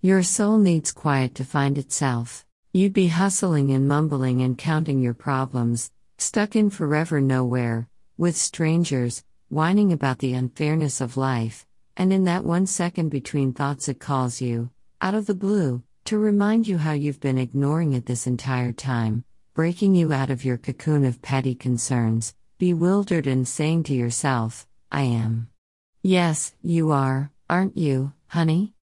Your soul needs quiet to find itself. You'd be hustling and mumbling and counting your problems, stuck in forever nowhere, with strangers, whining about the unfairness of life, and in that one second between thoughts it calls you, out of the blue, to remind you how you've been ignoring it this entire time, breaking you out of your cocoon of petty concerns, bewildered and saying to yourself, I am. Yes, you are, aren't you, honey?